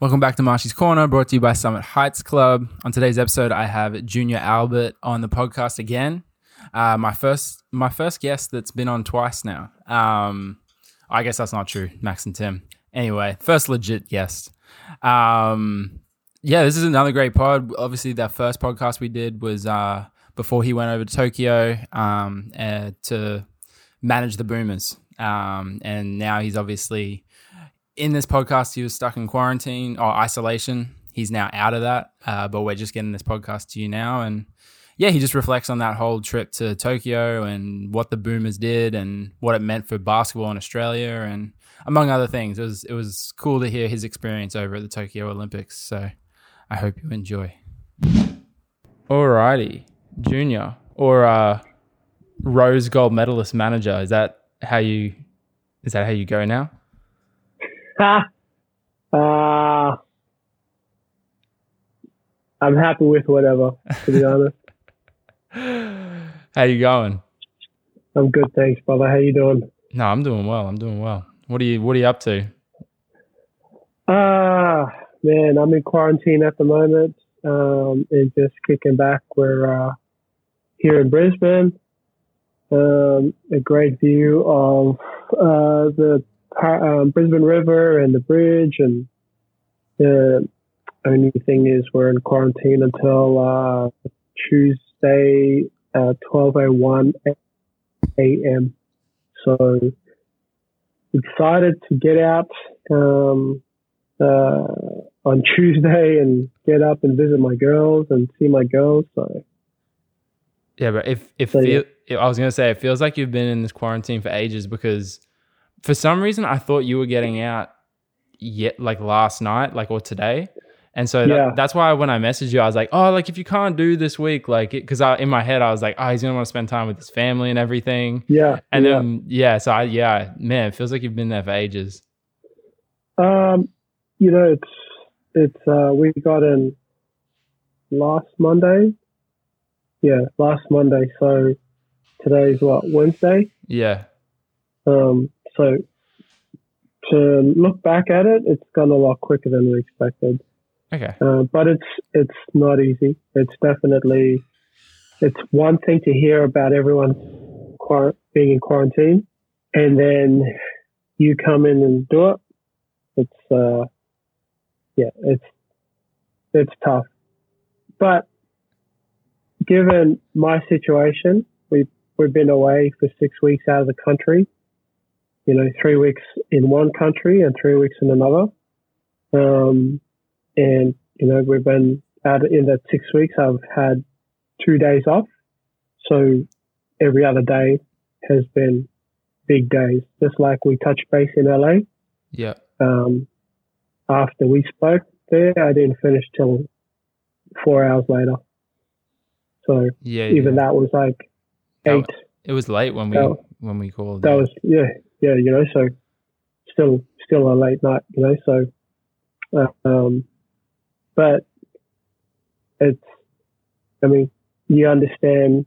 Welcome back to Marshy's Corner, brought to you by Summit Heights Club. On today's episode, I have Junior Albert on the podcast again. Uh, my first, my first guest that's been on twice now. Um, I guess that's not true, Max and Tim. Anyway, first legit guest. Um, yeah, this is another great pod. Obviously, that first podcast we did was uh, before he went over to Tokyo um, uh, to manage the Boomers, um, and now he's obviously in this podcast, he was stuck in quarantine or isolation. He's now out of that, uh, but we're just getting this podcast to you now. And yeah, he just reflects on that whole trip to Tokyo and what the Boomers did and what it meant for basketball in Australia and among other things. It was it was cool to hear his experience over at the Tokyo Olympics. So I hope you enjoy. Alrighty, Junior or uh, Rose Gold medalist manager. Is that how you? Is that how you go now? Ha. Uh, I'm happy with whatever, to be honest. How you going? I'm good, thanks, brother. How you doing? No, I'm doing well. I'm doing well. What are you What are you up to? Ah, uh, man, I'm in quarantine at the moment. Um, and just kicking back. We're uh, here in Brisbane. Um, a great view of uh, the um, Brisbane River and the bridge, and the only thing is we're in quarantine until uh, Tuesday, uh, twelve oh one a.m. So excited to get out um, uh, on Tuesday and get up and visit my girls and see my girls. So yeah, but if if so, feel, yeah. I was gonna say it feels like you've been in this quarantine for ages because for some reason I thought you were getting out yet like last night, like or today. And so yeah. that's why when I messaged you, I was like, oh, like if you can't do this week, like, because I in my head I was like, oh, he's gonna want to spend time with his family and everything. Yeah. And yeah. then yeah, so I yeah, man, it feels like you've been there for ages. Um, you know, it's it's uh we got in last Monday. Yeah, last Monday. So today's what Wednesday. Yeah. Um, so to look back at it, it's gone a lot quicker than we expected. Okay. Uh, but it's it's not easy. It's definitely it's one thing to hear about everyone quar- being in quarantine, and then you come in and do it. It's uh, yeah, it's it's tough. But given my situation, we've we've been away for six weeks out of the country you know, three weeks in one country and three weeks in another. Um, and, you know, we've been out in that six weeks, I've had two days off. So every other day has been big days, just like we touched base in LA. Yeah. Um, after we spoke there, I didn't finish till four hours later. So yeah, even yeah. that was like eight. It was late when we that, when we called. That was yeah yeah, you know, so still still a late night, you know, so um, but it's I mean, you understand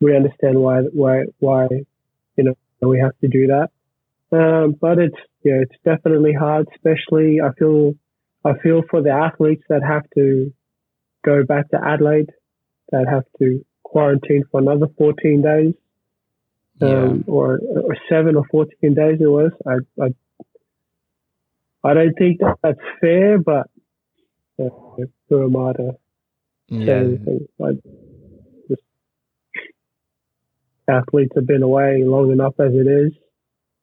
we understand why why why you know we have to do that. Um, but it's yeah, it's definitely hard, especially I feel I feel for the athletes that have to go back to Adelaide, that have to quarantine for another 14 days um, yeah. or or seven or fourteen days it was. I I, I don't think that that's fair, but uh, who am I to yeah. I just, athletes have been away long enough as it is,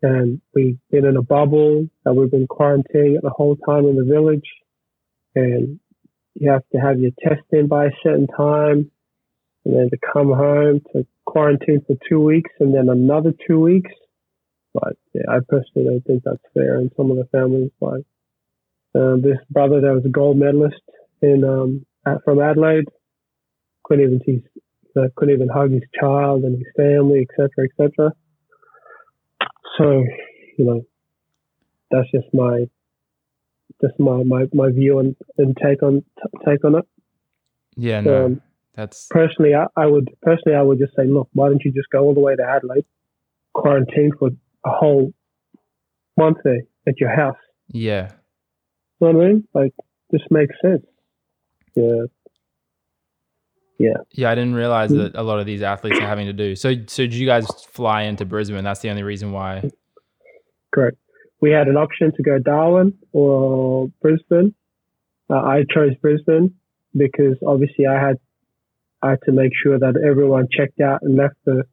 and we've been in a bubble, and we've been quarantining the whole time in the village, and you have to have your test in by a certain time and then to come home to quarantine for two weeks and then another two weeks. But yeah, I personally don't think that's fair. And some of the families, like uh, this brother that was a gold medalist in um, at, from Adelaide, couldn't even see, uh, couldn't even hug his child and his family, etc., etc. So, you know, that's just my just my my, my view and, and take on take on it. Yeah, no. Um, that's personally, I, I, would personally I would just say, look, why don't you just go all the way to Adelaide, quarantine for a whole month there at your house? Yeah. You know what I mean? Like, this makes sense. Yeah. Yeah. Yeah, I didn't realize Mm. that a lot of these athletes are having to do. So, so did you guys fly into Brisbane? That's the only reason why. Correct. We had an option to go Darwin or Brisbane. Uh, I chose Brisbane because obviously I had I had to make sure that everyone checked out and left the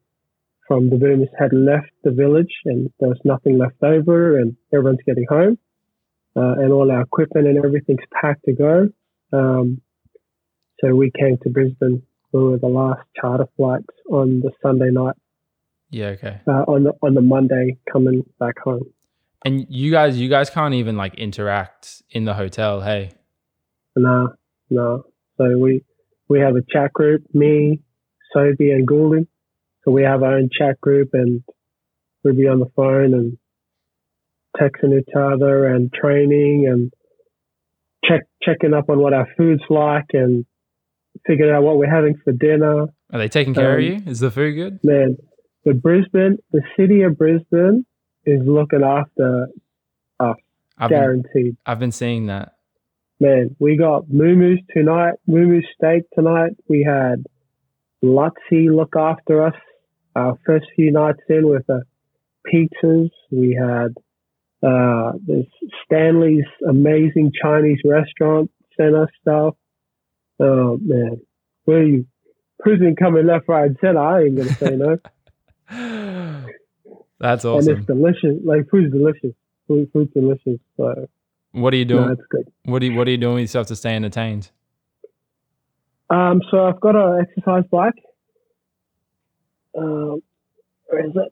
from the Boomers had left the village and there was nothing left over and everyone's getting home uh, and all our equipment and everything's packed to go. Um, so we came to Brisbane. We were the last charter flights on the Sunday night. Yeah. Okay. Uh, on the on the Monday coming back home. And you guys, you guys can't even like interact in the hotel. Hey. No, no. So we we have a chat group, me, Sophie, and Gouldy. So we have our own chat group, and we'll be on the phone and texting each other and training and check checking up on what our food's like and figuring out what we're having for dinner. Are they taking care of Um, you? Is the food good? Man, the Brisbane, the city of Brisbane is looking after I've been, guaranteed. I've been seeing that. Man, we got Moo tonight, Moo steak tonight. We had Lutzi look after us our first few nights in with the pizzas. We had uh, this Stanley's amazing Chinese restaurant sent us stuff. Oh man, where you? Prison coming left, right, and center. I ain't gonna say no. That's awesome. And it's delicious. Like food's delicious. Food, food's delicious. So What are you no, doing? good. What are you What are you doing with yourself to stay entertained? Um, so I've got an exercise bike. Um, where is it?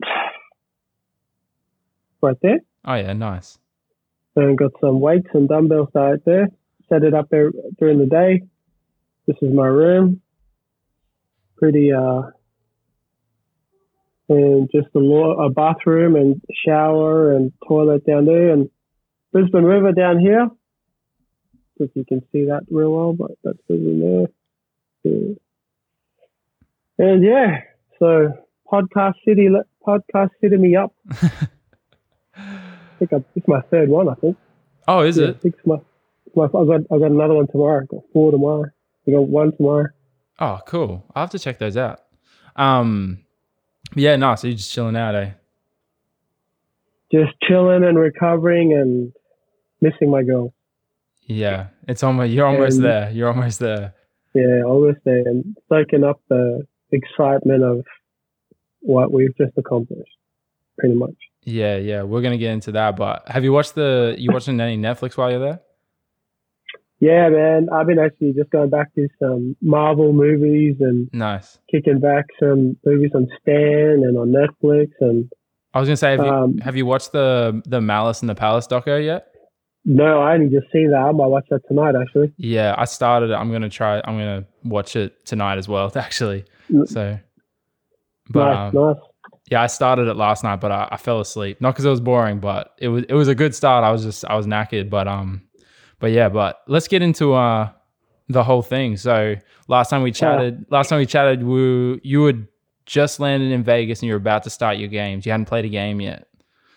Right there. Oh yeah, nice. And got some weights and dumbbells right there. Set it up there during the day. This is my room. Pretty, uh, and just a, lo- a bathroom and shower and toilet down there and Brisbane River down here. If you can see that real well, but that's Brisbane there. Yeah. And yeah, so podcast city, podcast city me up. I think I, it's my third one. I think. Oh, is yeah, it? I it's my, it's my. I got I got another one tomorrow. I got four tomorrow. I got one tomorrow. Oh, cool. I'll have to check those out. Um, yeah, no. So you're just chilling out, eh? Just chilling and recovering and missing my girl. Yeah, it's almost. You're almost And- there. You're almost there. Yeah, almost there and soaking up the excitement of what we've just accomplished. Pretty much. Yeah, yeah. We're gonna get into that. But have you watched the? You watching any Netflix while you're there? Yeah, man. I've been actually just going back to some Marvel movies and Nice. kicking back some movies on Stan and on Netflix and I was gonna say, have you, Um, have you watched the the Malice in the Palace doco yet? No, I only just seen that. I might watch that tonight actually. Yeah, I started it. I'm gonna try. I'm gonna watch it tonight as well. Actually, Mm. so. But nice, um, nice. yeah, I started it last night, but I, I fell asleep. Not because it was boring, but it was it was a good start. I was just I was knackered, but um, but yeah. But let's get into uh the whole thing. So last time we chatted, last time we chatted, we, you had just landed in Vegas and you were about to start your games. You hadn't played a game yet.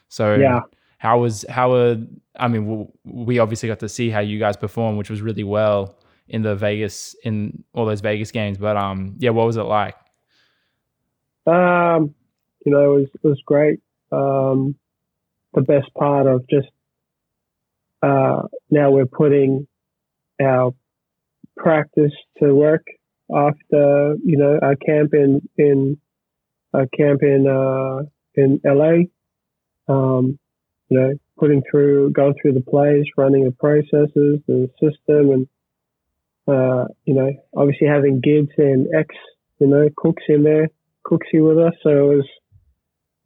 So Yeah. how was how were I mean we obviously got to see how you guys performed, which was really well in the Vegas in all those Vegas games. But um, yeah, what was it like? Um, you know, it was it was great. Um, the best part of just uh, now we're putting our practice to work after you know our camp in in our camp in uh, in LA. Um, you know, putting through going through the plays, running the processes, the system, and uh, you know, obviously having Gibbs and X, you know, Cooks in there. Cooksy with us, so it was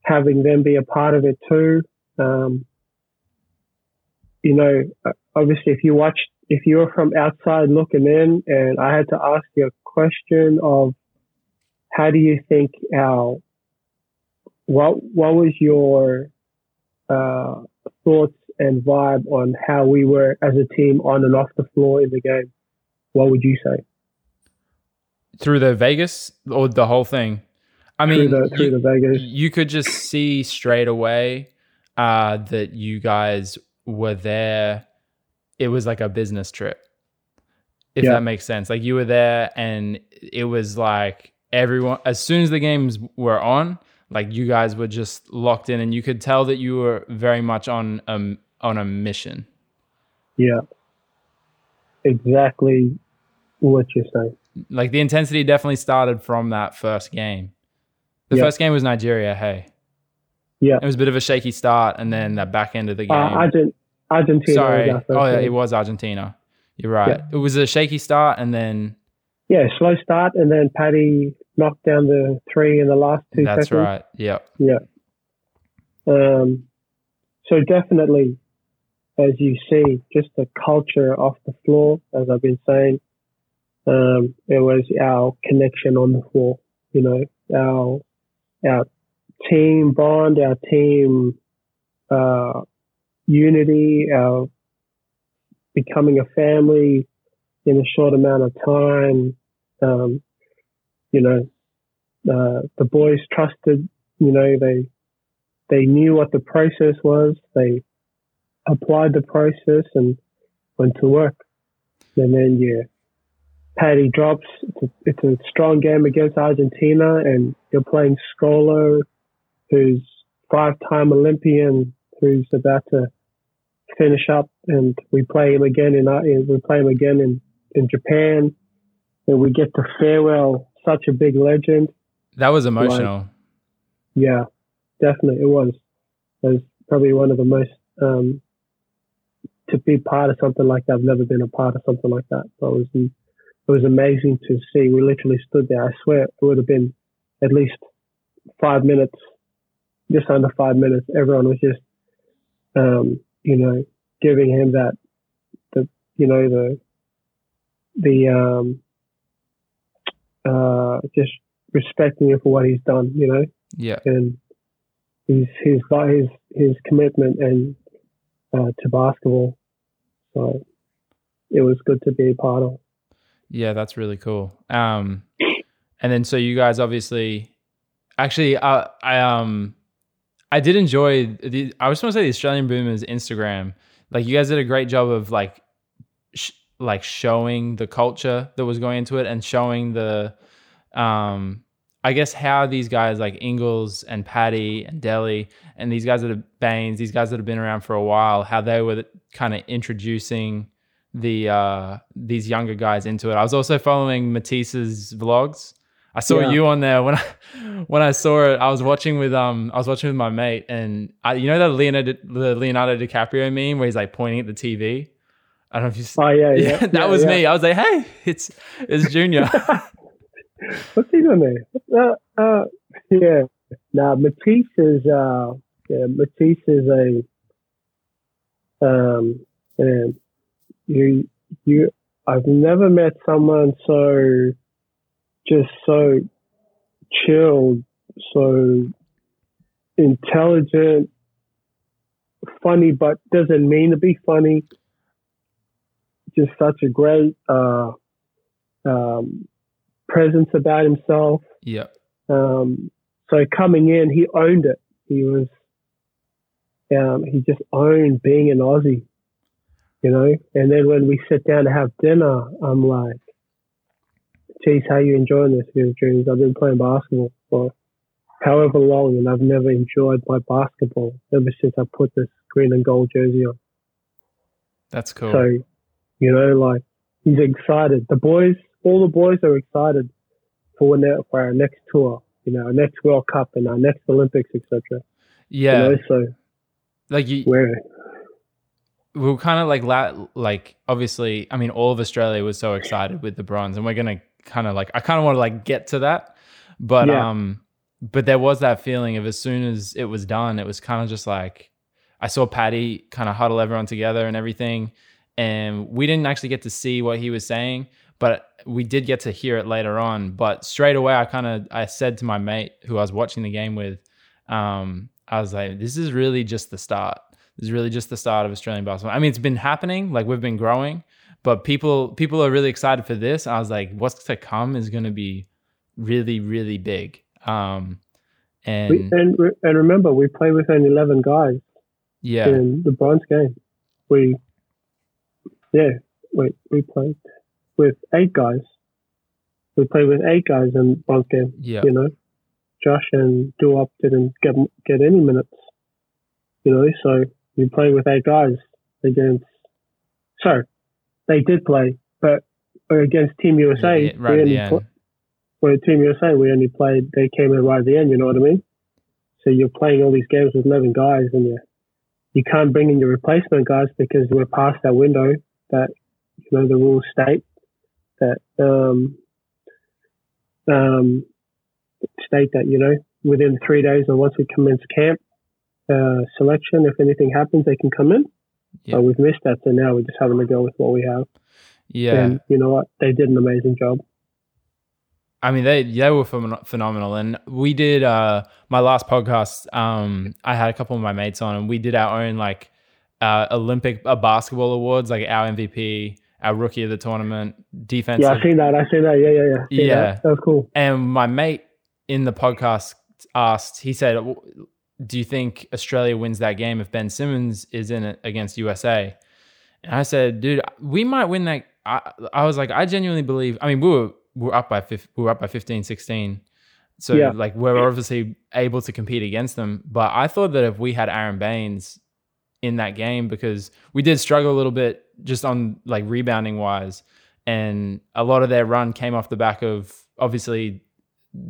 having them be a part of it too. Um, you know, obviously, if you watch, if you're from outside looking in, and I had to ask you a question of how do you think our what what was your uh, thoughts and vibe on how we were as a team on and off the floor in the game? What would you say Through the Vegas or the whole thing? I mean, through the through you, the Vegas? you could just see straight away uh, that you guys were there it was like a business trip. If Yeah. that makes sense. Like you were there and it was like everyone as soon as the games were on, like you guys were just locked in and you could tell that you were very much on um on a mission. Yeah. Exactly what you're saying. Like the intensity definitely started from that first game. The Yeah. first game was Nigeria, hey. Yeah. It was a bit of a shaky start and then the back end of the game. Uh, Argent, Argentina. Sorry. Was our first Oh, yeah, it was Argentina. You're right. It was a shaky start and then yeah, slow start, and then Patty knocked down the three in the last two that's seconds. right. Yeah. Um, so definitely, as you see, just the culture off the floor, as I've been saying, um, it was our connection on the floor. You know, our our team bond, our team uh, unity, our becoming a family in a short amount of time. Um, you know, uh, the boys trusted. You know, they they knew what the process was. They applied the process and went to work. And then, yeah, Patty drops. It's a, it's a strong game against Argentina, and you're playing Scola, who's five-time Olympian, who's about to finish up, and we play him again in we play him again in in Japan, and we get to farewell such a big legend. That was emotional. Yeah, definitely. It was. It was probably one of the most, um, to be part of something like that. I've never been a part of something like that. So it was, it was amazing to see. We literally stood there. I swear it would have been at least five minutes, just under five minutes. Everyone was just, um, you know, giving him that, the, you know, the, the, um, uh, just respecting him for what he's done, you know Yeah. and his his his his commitment and uh, to basketball. So it was good to be a part of. Yeah, that's really cool. Um, and then so you guys obviously, actually, uh, I um, I did enjoy the. I was going to say the Australian Boomers Instagram. Like you guys did a great job of like, sh- like showing the culture that was going into it and showing the, um, I guess how these guys like Ingles and Patty and Delly and these guys that have Baynes, these guys that have been around for a while, how they were kind of introducing the uh these younger guys into it. I was also following Matisse's vlogs. I saw Yeah. you on there when I when I saw it. I was watching with um I was watching with my mate and I, you know that Leonardo the Leonardo DiCaprio meme where he's like pointing at the TV. I don't know if you. s- Oh yeah, yeah, yeah, that yeah, was yeah. me. I was like, hey, it's it's Junior. What's he doing there? Uh, uh, yeah. Now Matisse is uh, yeah, Matisse is a um, and you you I've never met someone so just so chilled, so intelligent, funny, but doesn't mean to be funny. Just such a great uh, um, presence about himself. yeah, Um, so coming in, he owned it. He was, um, he just owned being an Aussie, you know. And then when we sit down to have dinner, I'm like, "Geez, how you enjoying this?" Goes, "Dreams. I've been playing basketball for however long, and I've never enjoyed my basketball ever since I put this green and gold jersey on." that's cool. So, you know, like he's excited. The boys, all the boys are excited for when for our next tour, you know, our next World Cup and our next Olympics, etc. yeah, You know, so like you, we're we were kind of like la- like obviously i mean all of australia was so excited with the bronze and we're gonna kind of like i kind of want to like get to that but Yeah. um but there was that feeling of as soon as it was done it was kind of just like i saw patty kind of huddle everyone together and everything and we didn't actually get to see what he was saying but we did get to hear it later on but straight away i kind of i said to my mate who i was watching the game with um i was like this is really just the start this is really just the start of Australian basketball. I mean, it's been happening, like we've been growing, but people people are really excited for this. I was like, what's to come is going to be really really big. Um, and we, and and remember we played with only eleven guys yeah, in the bronze game. We yeah, we we played with eight guys. We played with eight guys in one game. Yeah. You know, Josh and Duop didn't get get any minutes. You know, so you play with eight guys against. So they did play, but against Team USA, Yeah, right we only pl- well, Team USA, we only played. They came in right at the end. You know what I mean? So you're playing all these games with eleven guys, and you you can't bring in your replacement guys because we're past that window that you know the rules state that um um state that you know within three days or once we commence camp uh, selection, if anything happens, they can come in. Yeah. But we've missed that, so now we're just having to go with what we have. Yeah. And you know what? They did an amazing job. I mean, they they were phenom- phenomenal, and we did uh, my last podcast. Um, I had a couple of my mates on, and we did our own like uh, Olympic uh, basketball awards, like our MVP, our rookie of the tournament, defense. Yeah, I've seen that. I've seen that. Yeah, yeah, yeah. Seen Yeah. that. that was cool. And my mate in the podcast asked, he said, "Do you think Australia wins that game if Ben Simmons is in it against USA?" And I said, "Dude, we might win that." I, I was like, I genuinely believe. I mean, we were we were up by we were up by 15, 16. So Yeah. like we're obviously able to compete against them. But I thought that if we had Aron Baynes in that game, because we did struggle a little bit just on like rebounding wise, and a lot of their run came off the back of obviously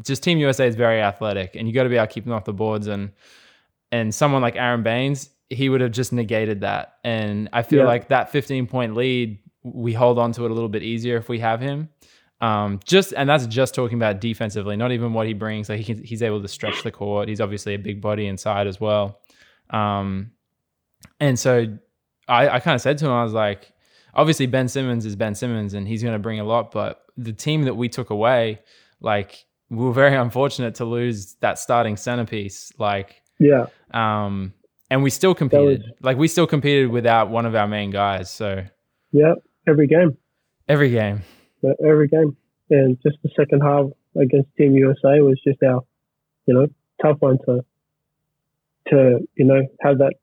just Team USA is very athletic, and you got to be able to keep them off the boards. And and someone like Aron Baynes, he would have just negated that. And I feel Yeah. like that 15 point lead, we hold on to it a little bit easier if we have him. Um, just and that's just talking about defensively, not even what he brings. Like he can, he's able to stretch the court. He's obviously a big body inside as well. Um, and so I, I kind of said to him, I was like, obviously Ben Simmons is Ben Simmons and he's going to bring a lot, but the team that we took away, like we were very unfortunate to lose that starting centerpiece. Like, Yeah, um, and we still competed. like we still competed without one of our main guys. So yeah. Every game, every game, but every game, and just the second half against Team USA was just our, you know, tough one to, to you know have that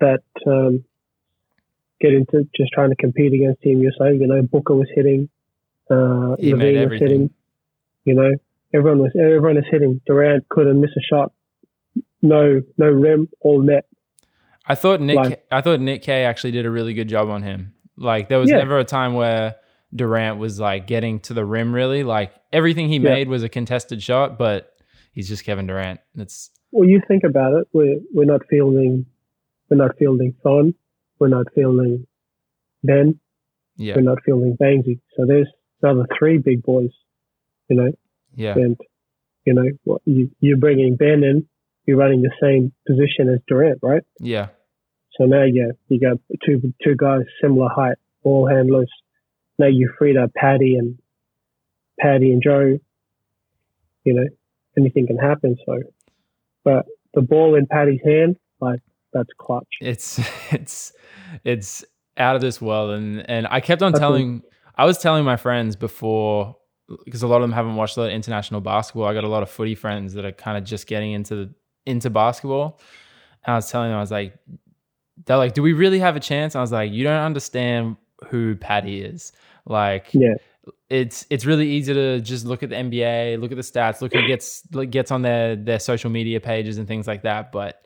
that um, get into just trying to compete against Team USA. You know, Booker was hitting, uh, He made LaVine was hitting. You know, everyone was everyone is hitting. Durant couldn't miss a shot. No, no rim, all net. I thought Nick. Like- I thought Nick Kay actually did a really good job on him. Like there was Yeah. never a time where Durant was like getting to the rim. Really, like everything he Yeah. made was a contested shot, but he's just Kevin Durant. It's Well, you think about it. We're we're not fielding, we're not fielding Thon, we're not fielding Ben, yeah, we're not fielding Baynesy. So there's another three big boys, you know. yeah, And you know, what you you're bringing Ben in, you're running the same position as Durant, right? yeah, So now you you got two two guys similar height, ball handlers. Now you freed up Patty and Patty and Joe. You know, anything can happen. So, but the ball in Patty's hand, like that's clutch. it's it's it's out of this world. And and I kept on That's telling. I was telling my friends before because a lot of them haven't watched a lot of international basketball. I got a lot of footy friends that are kind of just getting into into basketball. And I was telling them, I was like, they're like, do we really have a chance? And I was like, you don't understand who Patty is. Like, Yeah, it's it's really easy to just look at the NBA, look at the stats, look who gets like, gets on their their social media pages and things like that. But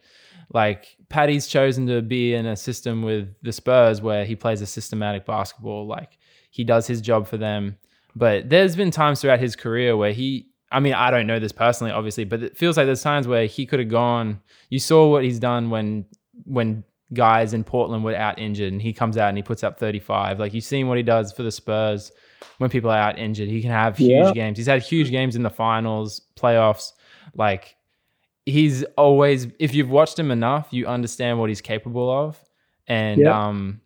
like Patty's chosen to be in a system with the Spurs where he plays a systematic basketball. Like he does his job for them. But there's been times throughout his career where he I mean, I don't know this personally, obviously, but it feels like there's times where he could have gone. You saw what he's done when when guys in Portland were out injured and he comes out and he puts up 35. Like you've seen what he does for the Spurs when people are out injured. He can have huge Yeah. games. He's had huge games in the finals, playoffs. Like he's always if you've watched him enough, you understand what he's capable of. And Yeah. um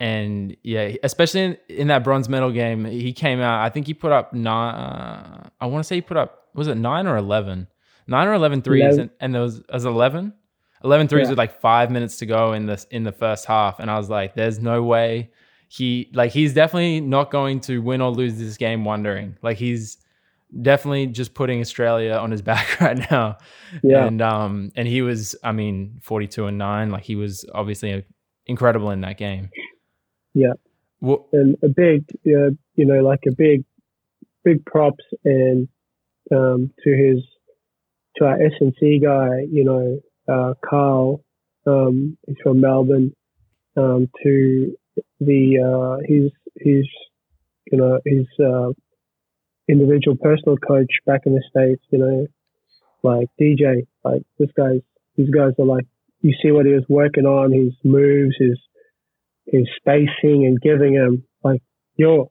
and yeah, especially in, in that bronze medal game, he came out. I think he put up nine. Uh, I want to say he put up was it nine or eleven? Nine or 11 threes, Eleven. and, and there was as 11? 11 threes Yeah. with like five minutes to go in the in the first half, and I was like, "There's no way he like he's definitely not going to win or lose this game wondering. Like he's definitely just putting Australia on his back right now. yeah, And um and he was I mean 42 and 9 like he was obviously incredible in that game. Yeah. What? And a big, uh, you know, like a big, big props and um, to his, to our S&C guy, you know, uh, Carl, um, he's from Melbourne, um, to the, uh, his, his, you know, his, uh, individual personal coach back in the States, you know, like DJ, like this guy's, these guys are like, you see what he was working on, his moves, his, his spacing and giving him like, you're,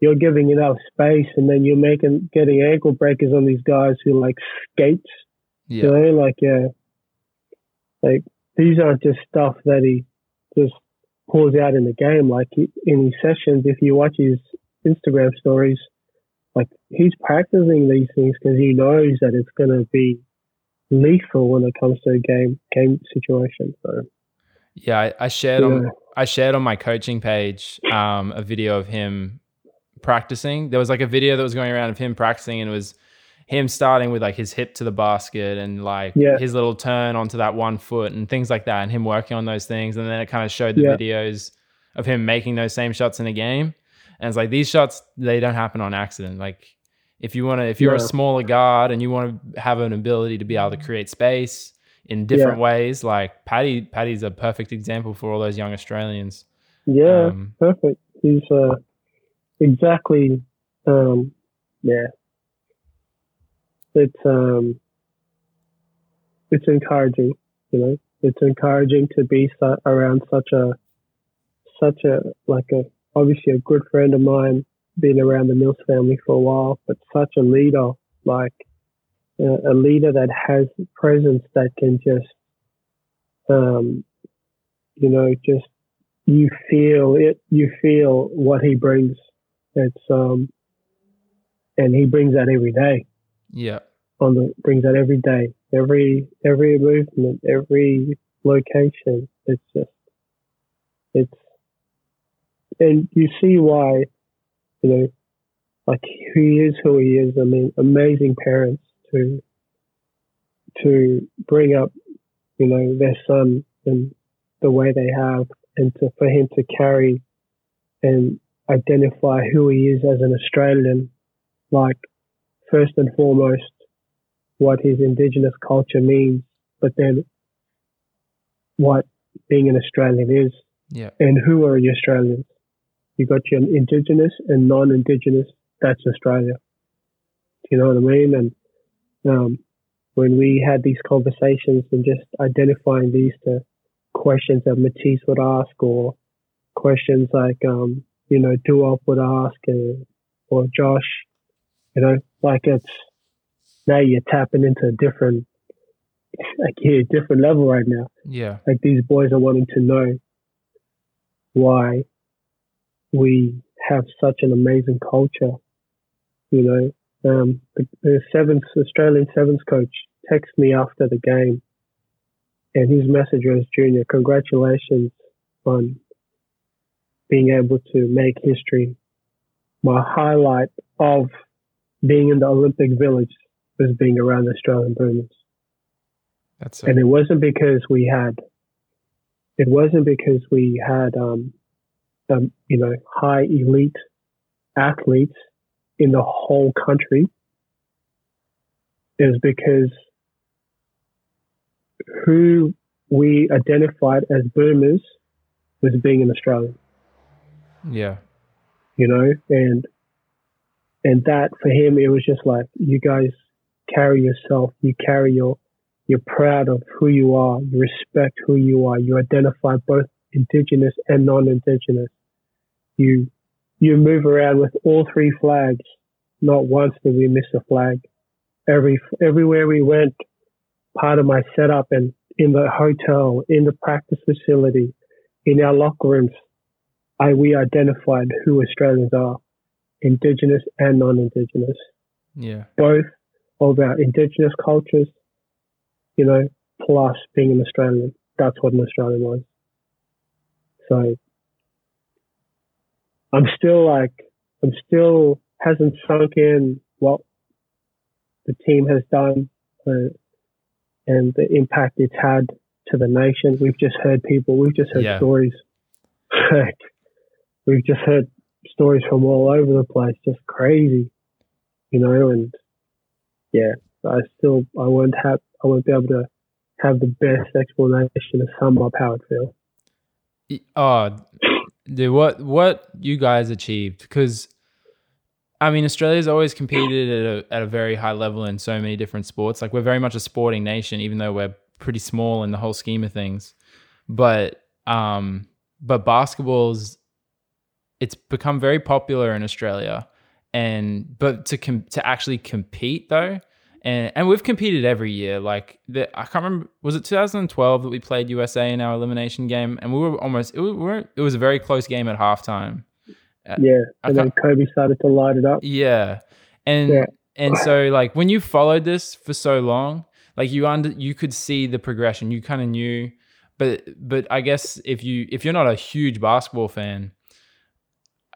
you're giving enough space and then you're making, getting ankle breakers on these guys who like skates, Yeah. you know, like, yeah, like these aren't just stuff that he just pulls out in the game. Like he, in his sessions, if you watch his Instagram stories, like he's practicing these things because he knows that it's going to be lethal when it comes to a game game situation. So Yeah, I, I shared on I shared on my coaching page um, a video of him practicing. There was like a video that was going around of him practicing, and it was him starting with like his hip to the basket and like Yeah. his little turn onto that one foot and things like that, and him working on those things. And then it kind of showed the Yeah. videos of him making those same shots in a game. And it's like these shots they don't happen on accident. Like if you want to, if you're a smaller guard and you want to have an ability to be able to create space in different ways, like Patty, Patty's a perfect example for all those young Australians. yeah, Um, perfect. He's uh, exactly um, yeah. It's um, it's encouraging, you know. It's encouraging to be su- around such a such a like a obviously a good friend of mine, been around the Mills family for a while, but such a leader, like uh, a leader that has presence that can just um, you know, just you feel it, you feel what he brings. It's um, and he brings that every day yeah, on the brings that every day, every every movement, every location. It's just it's and you see why, you know, like he is who he is. I mean, amazing parents to to bring up, you know, their son in the way they have, and to for him to carry and identify who he is as an Australian, like first and foremost what his indigenous culture means, but then what being an Australian is yeah, and who are your Australians. You got your indigenous and non-indigenous. That's Australia. You know what I mean? And um, when we had these conversations and just identifying these to questions that Matisse would ask, or questions like um, you know Duop would ask, or Josh, you know, like it's now you're tapping into a different, like yeah, different level right now yeah, like these boys are wanting to know why we have such an amazing culture. You know, um, the, the sevens Australian sevens coach texted me after the game, and his message was, "Junior, congratulations on being able to make history." My highlight of being in the Olympic Village was being around the Australian Boomers. that's so, And it wasn't because we had, it wasn't because we had, um, um, you know, high elite athletes in the whole country. is because who we identified as boomers was being an Australian, yeah, you know, and and that for him it was just like you guys carry yourself, you carry your you're proud of who you are, you respect who you are, you identify both indigenous and non-indigenous. You you move around with all three flags. Not once did we miss a flag. Every everywhere we went, part of my setup and in the hotel, in the practice facility, in our locker rooms, I we identified who Australians are, indigenous and non-indigenous yeah, both of our indigenous cultures, you know, plus being an Australian. That's what an Australian was. So I'm still like, I'm still hasn't sunk in what the team has done uh, and the impact it's had to the nation. We've just heard people, we've just heard Yeah. stories. we've just heard stories from all over the place, just crazy, you know. And yeah, I still I won't have I won't be able to have the best explanation to sum up how it feels. Oh, dude, what what you guys achieved? Because I mean, Australia's always competed at a at a very high level in so many different sports. Like we're very much a sporting nation, even though we're pretty small in the whole scheme of things. But um, but basketball's it's become very popular in Australia, and but to com- to actually compete though, and and we've competed every year. Like the, I can't remember, was it 2012 that we played USA in our elimination game, and we were almost it was, we it was a very close game at halftime. Uh, yeah, and then Kobe started to light it up. Yeah, and yeah. and so like when you followed this for so long, like you under you could see the progression. You kind of knew, but but I guess if you if you're not a huge basketball fan,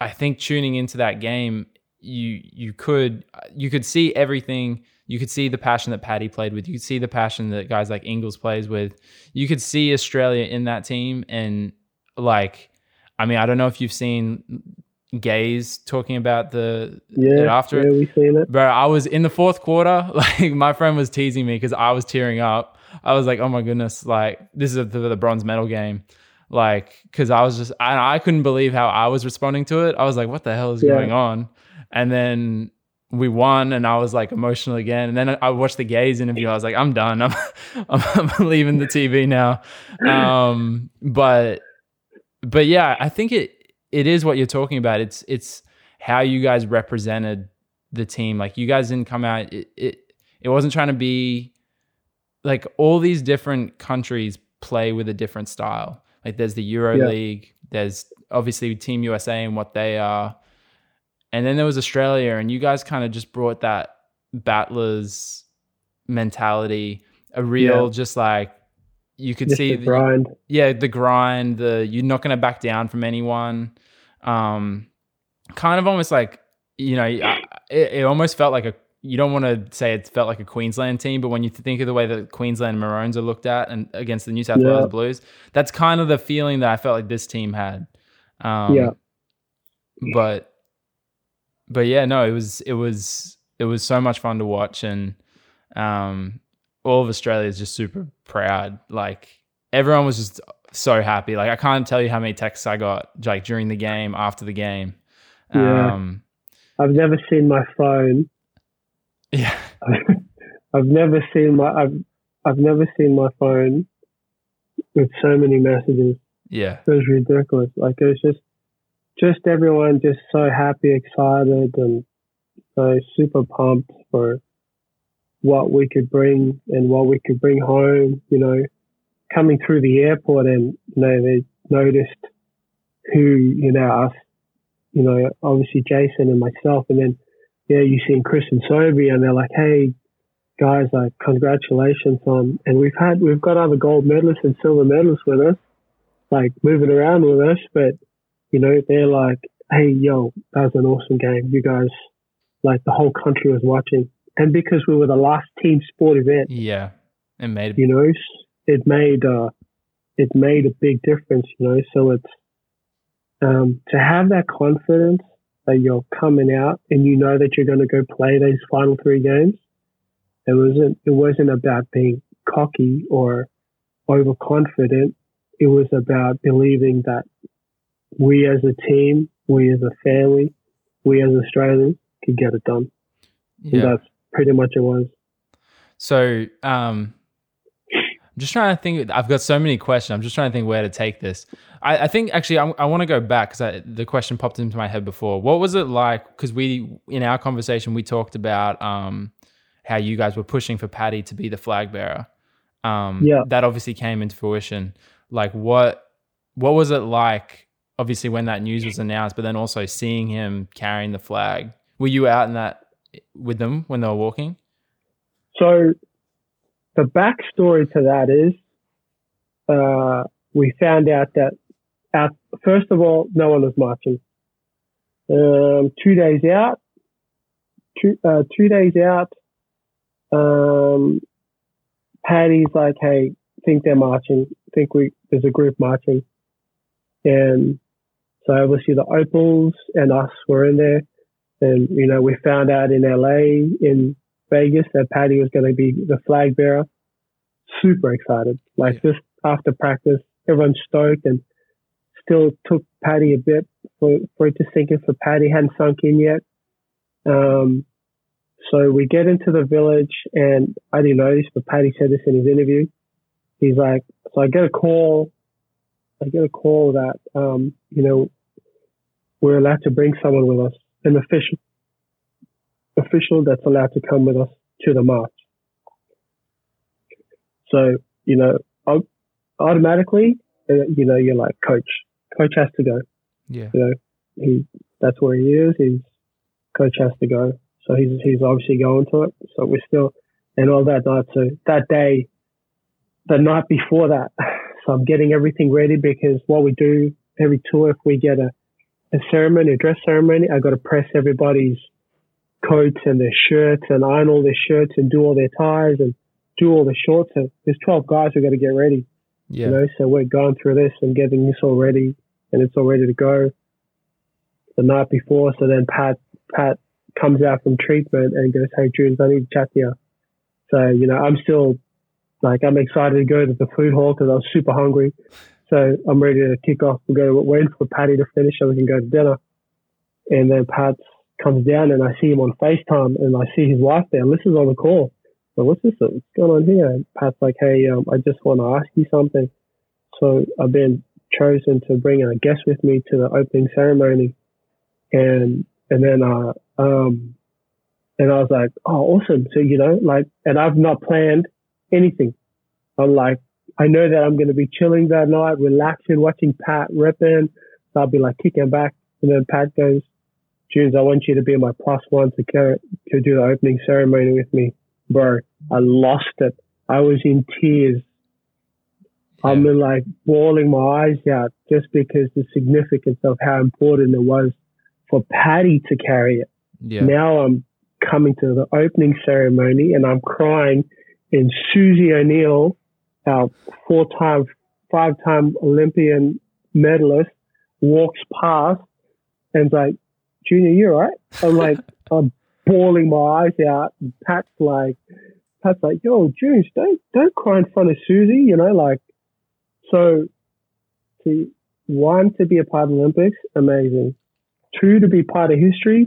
I think tuning into that game, you you could you could see everything you could see the passion that Paddy played with. You could see the passion that guys like Ingles plays with. You could see Australia in that team. And like, I mean, I don't know if you've seen Gaze talking about the yeah after yeah, we seen it. Bro, I was in the fourth quarter. Like my friend was teasing me because I was tearing up. I was like, oh my goodness, like this is the, the bronze medal game. Like, because I was just, I, I couldn't believe how I was responding to it. I was like, what the hell is yeah. going on? And then we won and I was like emotional again. And then I watched the Gaze interview. I was like, I'm done. I'm, I'm, I'm leaving the TV now. Um, but, but yeah, I think it, it is what you're talking about. It's, it's how you guys represented the team. Like you guys didn't come out, it, it, it wasn't trying to be like all these different countries play with a different style. Like there's the Euro yeah. League, there's obviously Team USA and what they are and then there was Australia, and you guys kind of just brought that battlers mentality, a real yeah. just like you could just see the grind. yeah, the grind, the you're not going to back down from anyone. Um, kind of almost like you know, it, it almost felt like a. You don't want to say it felt like a Queensland team, but when you think of the way that Queensland Maroons are looked at and against the New South yeah. Wales Blues, that's kind of the feeling that I felt like this team had. Um, yeah. But but yeah, no, it was it was it was so much fun to watch, and um, all of Australia is just super proud. Like everyone was just so happy. Like I can't tell you how many texts I got like during the game, after the game. Yeah. Um, I've never seen my phone. Yeah. I've never seen my I've I've never seen my phone with so many messages. Yeah. It was ridiculous. Like it was just just everyone just so happy, excited, and so super pumped for what we could bring and what we could bring home. You know, coming through the airport and you know they noticed who you know us, you know, obviously Jason and myself, and then yeah, you seen Chris and Sobi, and they're like, hey. Guys, like congratulations on, and we've had we've got other gold medalists and silver medalists with us, like moving around with us. But you know, they're like, hey, yo, that was an awesome game. You guys, like, the whole country was watching. And because we were the last team sport event. Yeah. It made, you know, it made, uh, it made a big difference, you know. So it's, um, to have that confidence that you're coming out and you know that you're going to go play those final three games. It wasn't, it wasn't about being cocky or overconfident. It was about believing that we as a team, we as a family, we as Australians could get it done. Yeah. And that's pretty much it was. So, um, I'm just trying to think. I've got so many questions. I'm just trying to think where to take this. I, I think actually I, I want to go back because the question popped into my head before. What was it like? Because we in our conversation we talked about um, how you guys were pushing for Patty to be the flag bearer. Um, yeah, that obviously came into fruition. Like what what was it like obviously when that news was announced, but then also seeing him carrying the flag. Were you out in that with them when they were walking? So the backstory to that is uh, we found out that first of all, no one was marching. Um, two days out, two, uh, two days out, um, Patty's like, hey, think they're marching. Think we there's a group marching, and So obviously the Opals and us were in there. And, you know, we found out in LA, in Vegas, that Patty was going to be the flag bearer. Super excited. Like yeah. just after practice, everyone's stoked and still took Patty a bit for, for it to sink in for Patty. Hadn't sunk in yet. Um, so we get into the village and I didn't know this, but Patty said this in his interview. He's like, so I get a call, I get a call that, um, you know, we're allowed to bring someone with us, an official, official that's allowed to come with us to the march. So, you know, automatically, uh, you know, you're like, coach, coach has to go. Yeah. You know, he, that's where he is. He's, coach has to go. So he's, he's obviously going to it. So we're still, and all that night. So that day, the night before that, so I'm getting everything ready because what we do every tour, if we get a, a ceremony, a dress ceremony, I got to press everybody's coats and their shirts and iron all their shirts and do all their ties and do all the shorts. So there's 12 guys who got to get ready. Yeah. You know, so we're going through this and getting this all ready and it's all ready to go the night before. So then Pat, Pat comes out from treatment and goes, Hey, Junes, I need to chat to you. So, you know, I'm still like, I'm excited to go to the food hall because I was super hungry. So I'm ready to kick off. We're going waiting for Paddy to finish so we can go to dinner. And then Pat comes down and I see him on FaceTime and I see his wife there. This is on the call. So what's this? What's going on here? And Pat's like, hey, um, I just want to ask you something. So I've been chosen to bring a guest with me to the opening ceremony. And, and then, uh, um, and I was like, oh, awesome. So, you know, like, and I've not planned anything. I'm like, I know that I'm going to be chilling that night, relaxing, watching Pat ripping. So I'll be like kicking back. And then Pat goes, Junes, I want you to be my plus one to, to do the opening ceremony with me. Bro, I lost it. I was in tears. Yeah. I'm like bawling my eyes out just because the significance of how important it was for Patty to carry it. Yeah. Now I'm coming to the opening ceremony and I'm crying and Susie O'Neill Uh, our four-time, five-time Olympian medalist walks past and's like, Junior, you all right? I'm like, I'm bawling my eyes out. And Pat's like, Pat's like, yo, Junes, don't, don't cry in front of Susie, you know, like, so to one, to be a part of the Olympics, amazing. Two, to be part of history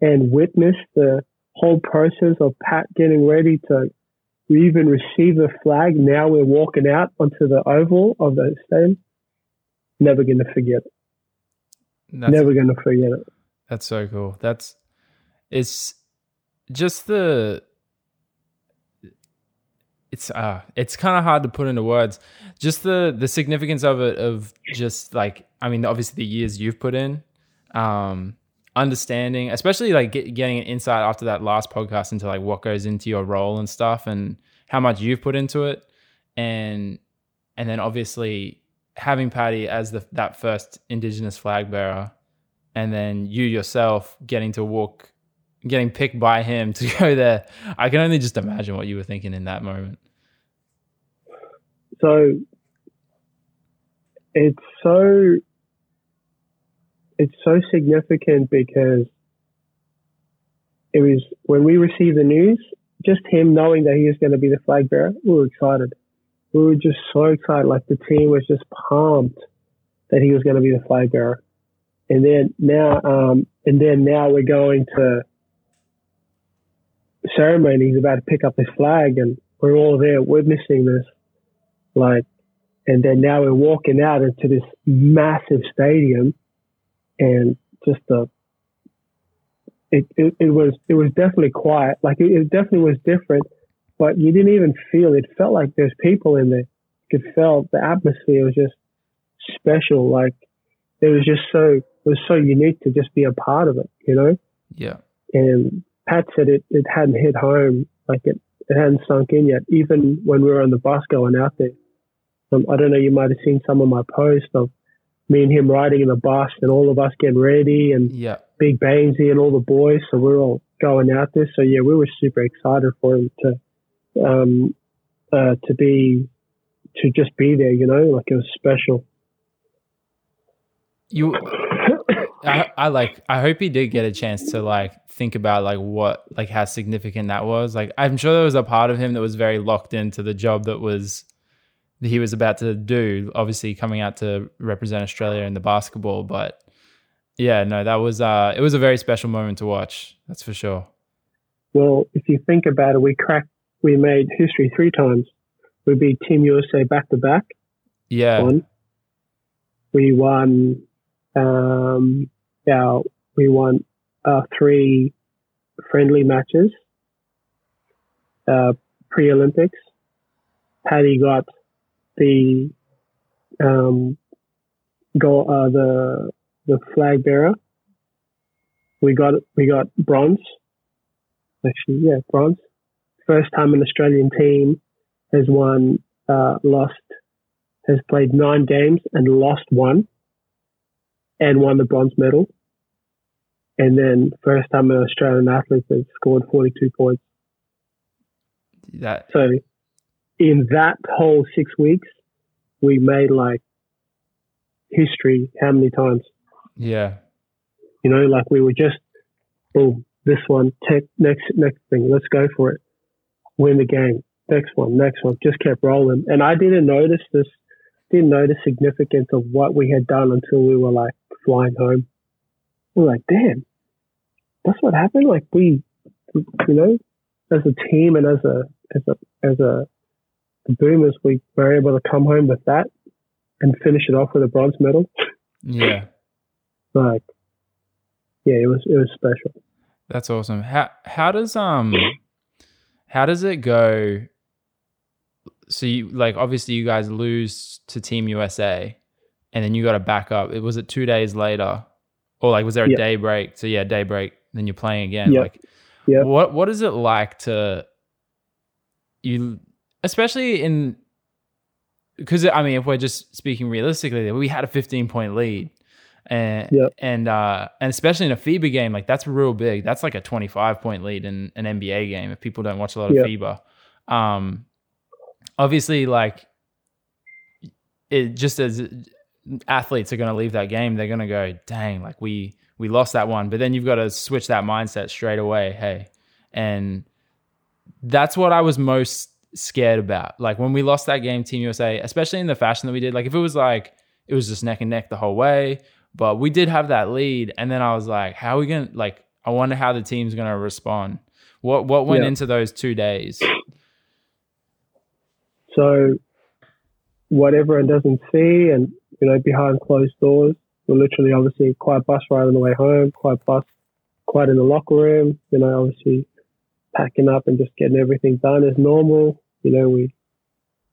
and witness the whole process of Pat getting ready to we even received the flag. Now we're walking out onto the oval of the stadium. Never going to forget it. That's, Never going to forget it. That's so cool. That's it's just the it's uh it's kind of hard to put into words just the the significance of it of just like i mean obviously the years you've put in um understanding, especially like get, getting an insight after that last podcast into like what goes into your role and stuff and how much you've put into it, and and then obviously having Paddy as the that first Indigenous flag bearer, and then you yourself getting to walk, getting picked by him to go there. I can only just imagine what you were thinking in that moment. So it's so it's so significant because it was when we received the news, just him knowing that he was going to be the flag bearer, we were excited. We were just so excited. Like the team was just pumped that he was going to be the flag bearer. And then now, um, and then now we're going to ceremony. He's about to pick up his flag and we're all there witnessing this. Like, and then now we're walking out into this massive stadium and just the it, it, it was it was definitely quiet. Like it, it, definitely was different, but you didn't even feel it. Felt like there's people in there. You could feel the atmosphere was just special. Like it was just so it was so unique to just be a part of it. You know. Yeah. And Pat said it it hadn't hit home. Like it it hadn't sunk in yet. Even when we were on the bus going out there. Um, I don't know. You might have seen some of my posts of me and him riding in the bus and all of us getting ready and yeah. Big Baynesy and all the boys. So we're all going out there. So yeah, we were super excited for him to, um, uh, to be, to just be there, you know, like it was special. you I, I like I hope he did get a chance to like think about like what like how significant that was. Like I'm sure there was a part of him that was very locked into the job that was he was about to do, obviously coming out to represent Australia in the basketball, but yeah, no, that was uh it was a very special moment to watch. That's for sure. Well, if you think about it, we cracked we made history three times. We beat Team USA back to back. Yeah. One. We won um, our, we won uh, three friendly matches uh, pre Olympics. Paddy got the um, go uh, the the flag bearer. We got we got bronze. Actually, yeah, bronze. First time an Australian team has won, uh, lost, has played nine games and lost one and won the bronze medal. And then first time an Australian athlete has scored 42 points. That So in that whole six weeks, we made like history how many times? yeah. You know, like we were just, boom, this one, take, next, next thing, let's go for it. Win the game. Next one, next one, just kept rolling. And I didn't notice this, didn't know the significance of what we had done until we were like flying home. We were like, damn, that's what happened. Like we, you know, as a team and as a, as a, as a, the Boomers, we were able to come home with that and finish it off with a bronze medal. Yeah. Like, yeah, it was, it was special. That's awesome. How how does um how does it go? So you like obviously you guys lose to Team USA, and then you got to back up. It was it two days later, or like was there a Yeah. day break? So yeah, day break. Then you're playing again. Yeah. Like, Yeah. what what is it like to you, especially in because I mean, if we're just speaking realistically, we had a 15 point lead, and Yep. and uh, and especially in a FIBA game, like that's real big. That's like a 25 point lead in an NBA game. If people don't watch a lot of Yep. FIBA, um, obviously, like it just as athletes are going to leave that game, they're going to go, dang, like we we lost that one. But then you've got to switch that mindset straight away. Hey, and that's what I was most scared about. Like when we lost that game, Team USA, especially in the fashion that we did. Like if it was like it was just neck and neck the whole way, but we did have that lead, and then I was like, how are we gonna like? I wonder how the team's gonna respond. What what went Yeah. into those two days? So what everyone doesn't see and, you know, behind closed doors, we're literally obviously quiet bus ride on the way home, quiet bus, quiet in the locker room, you know, obviously packing up and just getting everything done as normal. You know, we,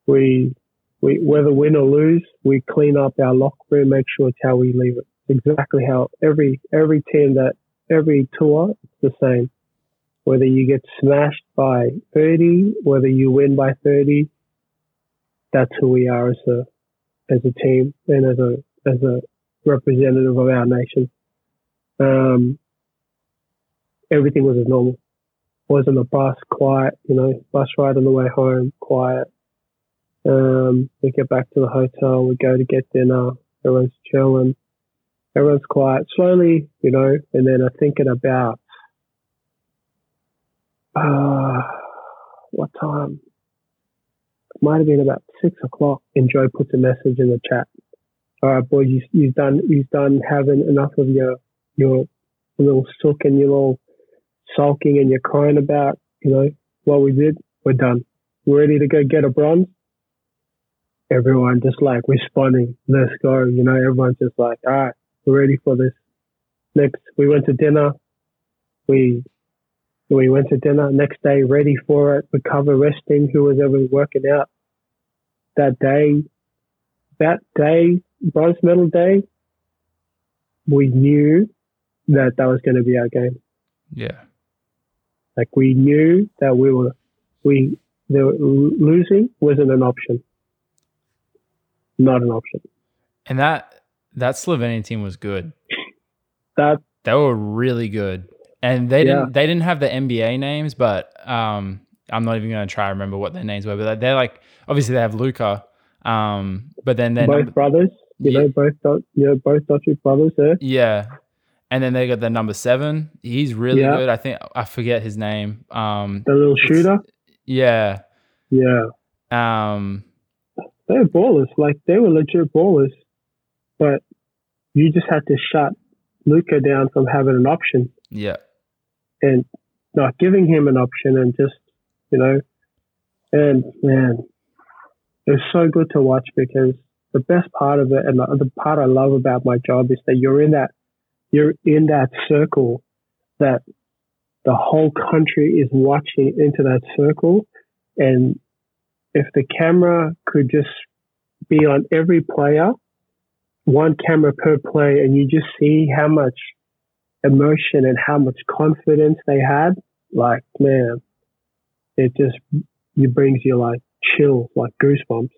we, we, whether win or lose, we clean up our locker room, make sure it's how we leave it. Exactly how every, every team that, every tour, it's the same. Whether you get smashed by 30, whether you win by 30, that's who we are as a as a team and as a as a representative of our nation. Um, everything was as normal. Was on the bus, quiet, you know, bus ride on the way home, quiet. Um, we get back to the hotel, we go to get dinner, everyone's chilling, everyone's quiet, slowly, you know, and then I think at about uh what time? It might have been about six o'clock, and Joe puts a message in the chat. All right, boys, you, you've done you've done having enough of your your little sook and your little sulking and you're crying about you know what we did. We're done. We're ready to go get a bronze. Everyone just like responding, let's go. You know, everyone's just like, all right, we're ready for this. Next, we went to dinner. We we went to dinner next day, ready for it, recover, resting. Who was ever working out that day? That day, bronze medal day, we knew that that was going to be our game. Yeah, Like we knew that we were, we the losing wasn't an option, not an option. and that that Slovenian team was good. That They were really good, and they Yeah. didn't they didn't have the NBA names, but um, I'm not even going to try to remember what their names were. But they're like obviously they have Luka, um, but then they're both number, brothers, You Yeah. know, both you know, both Doncic brothers there. Yeah. And then they got the number seven. He's really Yeah. good. I think I forget his name. Um, The little shooter. yeah. Yeah, Um, they were ballers. Like they were legit ballers, but you just had to shut Luka down from having an option yeah. and not giving him an option, and just you know, and man, it was so good to watch because the best part of it, and the, the part I love about my job is that you're in that you're in that circle that the whole country is watching into that circle. And if the camera could just be on every player, one camera per play, and you just see how much emotion and how much confidence they had, like, man, it just it brings you like chill, like goosebumps.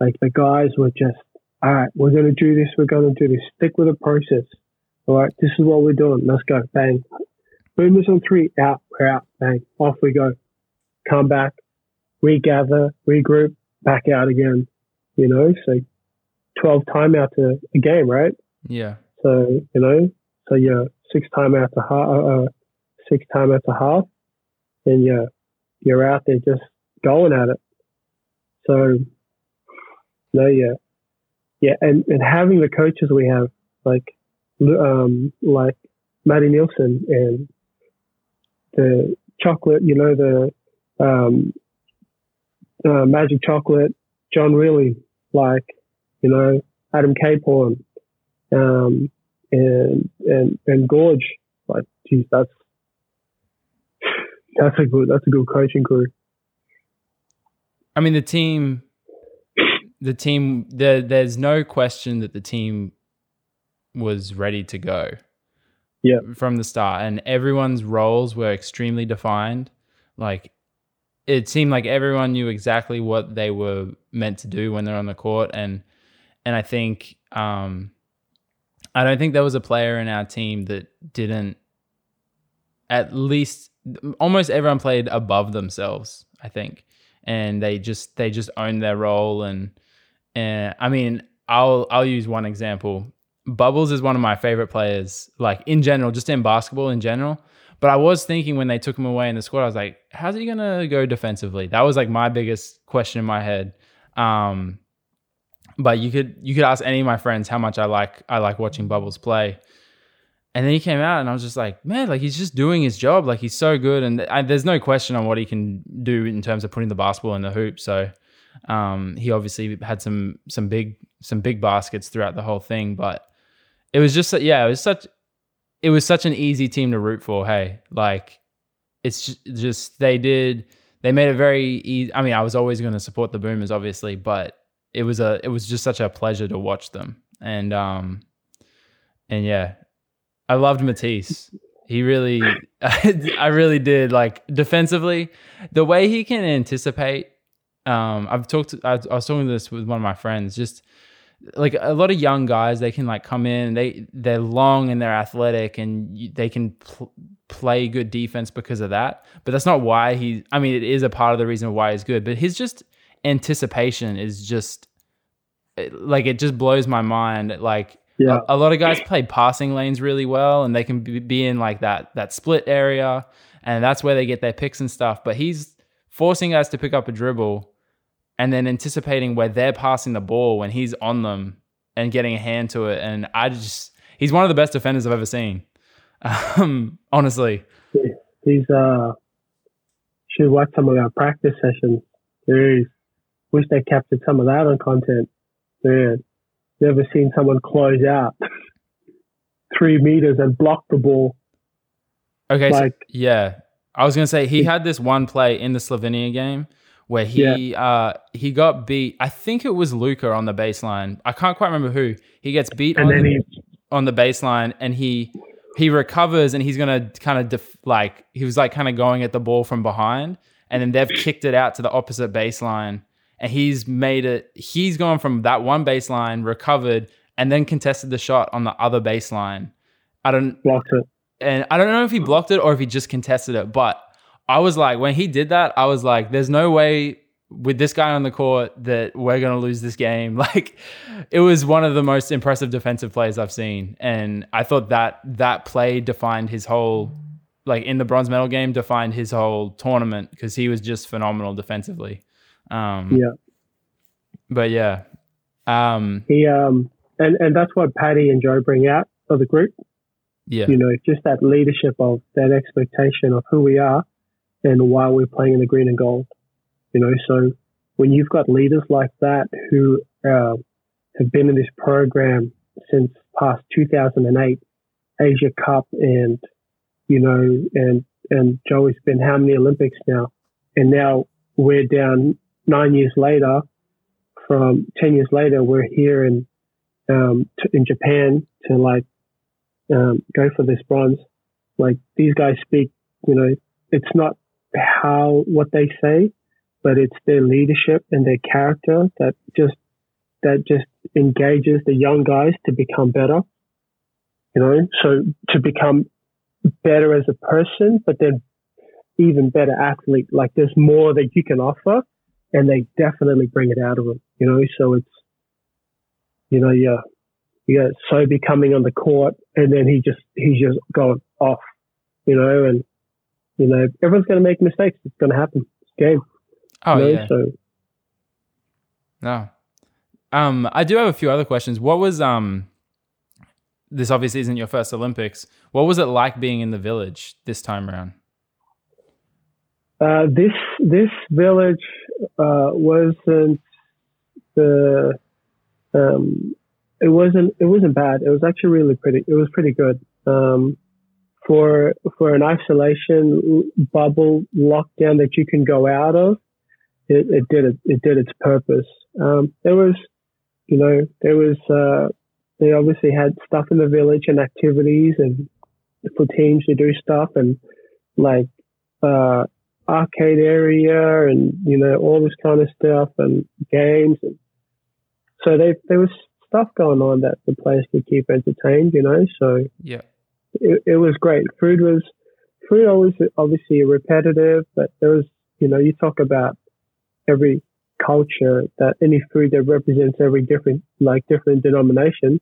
Like the guys were just, all right, we're going to do this, we're going to do this, stick with the process. All right, this is what we're doing. Let's go. Bang. Boomers on three. Out. We're out. Bang. Off we go. Come back. Regather. Regroup. Back out again. You know, so 12 timeouts a, a game, right? Yeah. So, you know, so you're six timeouts a half, uh, uh, six timeouts a half, and you're, you're out there just going at it. So, no, yeah. Yeah. And, and having the coaches we have, like, um, like Matty Nielsen and the chocolate, you know, the um, uh, magic chocolate, John Really, like, you know, Adam Caporn, um, and and and Goorj, like, geez, that's that's a good that's a good coaching crew. I mean, the team, the team, there, there's no question that the team was ready to go. Yeah. From the start. And everyone's roles were extremely defined. Like, it seemed like everyone knew exactly what they were meant to do when they're on the court. And, and I think, um, I don't think there was a player in our team that didn't at least almost everyone played above themselves, I think. And they just they just owned their role and and I mean, I'll I'll use one example. Bubbles is one of my favorite players, like in general, just in basketball in general. But I was thinking when they took him away in the squad, I was like, how's he gonna go defensively? That was like my biggest question in my head. Um, but you could you could ask any of my friends how much I like I like watching Bubbles play. And then he came out, and I was just like, man, like he's just doing his job. Like he's so good, and I, there's no question on what he can do in terms of putting the basketball in the hoop. So um, he obviously had some some big some big baskets throughout the whole thing. But it was just yeah, it was such it was such an easy team to root for. Hey, like it's just, they did they made it very easy. I mean, I was always going to support the Boomers, obviously, but it was a it was just such a pleasure to watch them. And um and yeah, I loved Matisse. He really, I really did. Like defensively, the way he can anticipate. Um, I've talked. I, I was talking this with one of my friends. Just like a lot of young guys, they can like come in. They they're long and they're athletic, and you, they can pl- play good defense because of that. But that's not why he. I mean, it is a part of the reason why he's good. But his just anticipation is just like it just blows my mind. Like Yeah. a, a lot of guys play passing lanes really well, and they can be, be in like that that split area, and that's where they get their picks and stuff. But he's forcing guys to pick up a dribble, and then anticipating where they're passing the ball when he's on them and getting a hand to it. And I just he's one of the best defenders I've ever seen. Um, honestly, He's uh should watch some of our practice sessions. Jeez. Wish they captured some of that on content. Man. Never seen someone close out three meters and block the ball. okay, so, yeah, I was gonna say he had this one play in the Slovenia game where he uh he got beat. I think it was Luka on the baseline. I can't quite remember who. He gets beat and on then the, on the baseline and he he recovers and he's gonna kind of def- like he was like kind of going at the ball from behind and then they've kicked it out to the opposite baseline and he's made it he's gone from that one baseline recovered and then contested the shot on the other baseline i don't blocked it. and i don't know if he blocked it or if he just contested it but i was like when he did that i was like there's no way with this guy on the court that we're going to lose this game. Like it was one of the most impressive defensive plays I've seen. And I thought that that play defined his whole like in the bronze medal game defined his whole tournament because he was just phenomenal defensively. Um, yeah. But yeah. Um, he um and and that's what Paddy and Joe bring out of the group. Yeah. You know, just that leadership of that expectation of who we are and why we're playing in the green and gold. You know, so when you've got leaders like that who uh, have been in this program since past 2008 Asia Cup and you know and and Joey's been how many Olympics now and now we're down nine years later from 10 years later we're here in um, to, in Japan to like um, go for this bronze like these guys speak you know it's not how what they say but it's their leadership and their character that just that just engages the young guys to become better. You know, so to become better as a person, but then even better athlete. Like there's more that you can offer, and they definitely bring it out of them. You know, so it's you know, yeah, yeah. So becoming on the court, and then he just he's just going off. You know, and you know everyone's going to make mistakes. It's going to happen. It's game. Oh you know? yeah. So No. Um, I do have a few other questions. What was um this obviously isn't your first Olympics. What was it like being in the village this time around? Uh, this this village uh, wasn't the um, it wasn't it wasn't bad. It was actually really pretty. It was pretty good um, for for an isolation bubble lockdown that you can go out of. It, it did it, it did its purpose. Um, there was, you know, there was uh, they obviously had stuff in the village and activities and for teams to do stuff and like uh, arcade area and you know all this kind of stuff and games and so they, there was stuff going on that the players could keep entertained you know so Yeah. It, it was great food was food always obviously repetitive but there was you know you talk about every culture that any food that represents every different like different denomination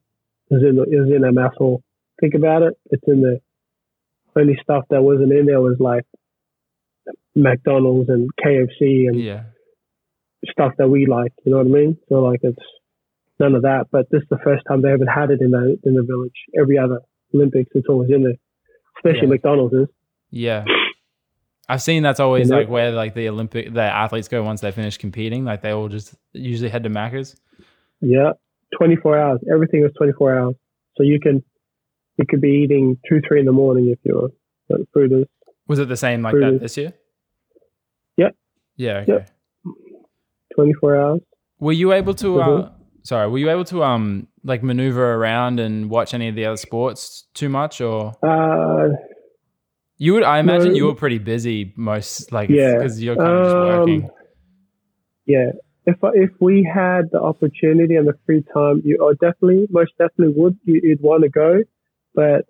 is in the, is in a mouthful think about it it's in the only stuff that wasn't in there was like McDonald's and KFC and Yeah. stuff that we like. You know what I mean? So like it's none of that. But this is the first time they haven't had it in the in the village. Every other Olympics, it's always in there. Especially Yeah. McDonald's is. Yeah. I've seen that's always like where like the Olympic the athletes go once they finish competing. Like they all just usually head to Macca's. Yeah, twenty four hours. Everything is twenty four hours. So you can you could be eating two three in the morning if you're but food is Was it the same like that this year? Yep. Yeah. Okay. Yep. twenty four hours. Were you able to? Uh, Mhm. sorry, were you able to um like maneuver around and watch any of the other sports too much, or Uh, you would? I imagine No. you were pretty busy most like Yeah. because you're kind of just working. Um, yeah. If if we had the opportunity and the free time, you I definitely, most definitely would. You, you'd want to go, but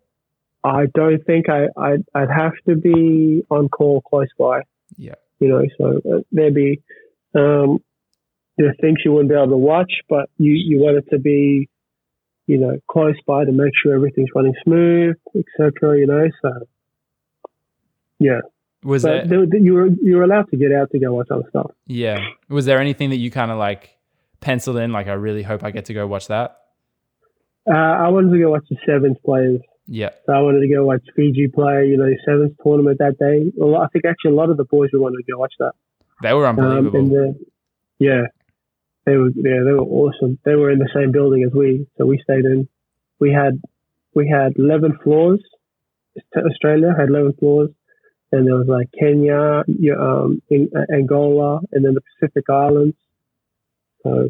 I don't think I I'd, I'd have to be on call close by. Yeah. You know, so uh, there'd be um, are things you wouldn't be able to watch, but you you want it to be, you know, close by to make sure everything's running smooth, etc. You know, so yeah. Was But there? there, you were you were allowed to get out to go watch other stuff. Yeah. Was there anything that you kind of like penciled in? Like, I really hope I get to go watch that. Uh, I wanted to go watch the sevens players. Yeah. So I wanted to go watch Fiji play, you know, the sevens tournament that day. Lot, I think actually a lot of the boys we wanted to go watch that. They were Um, unbelievable. and the, yeah, they were yeah they were awesome. They were in the same building as we, so we stayed in. We had we had eleven floors. Australia had eleven floors, and there was like Kenya, um, in, Angola, and then the Pacific Islands. So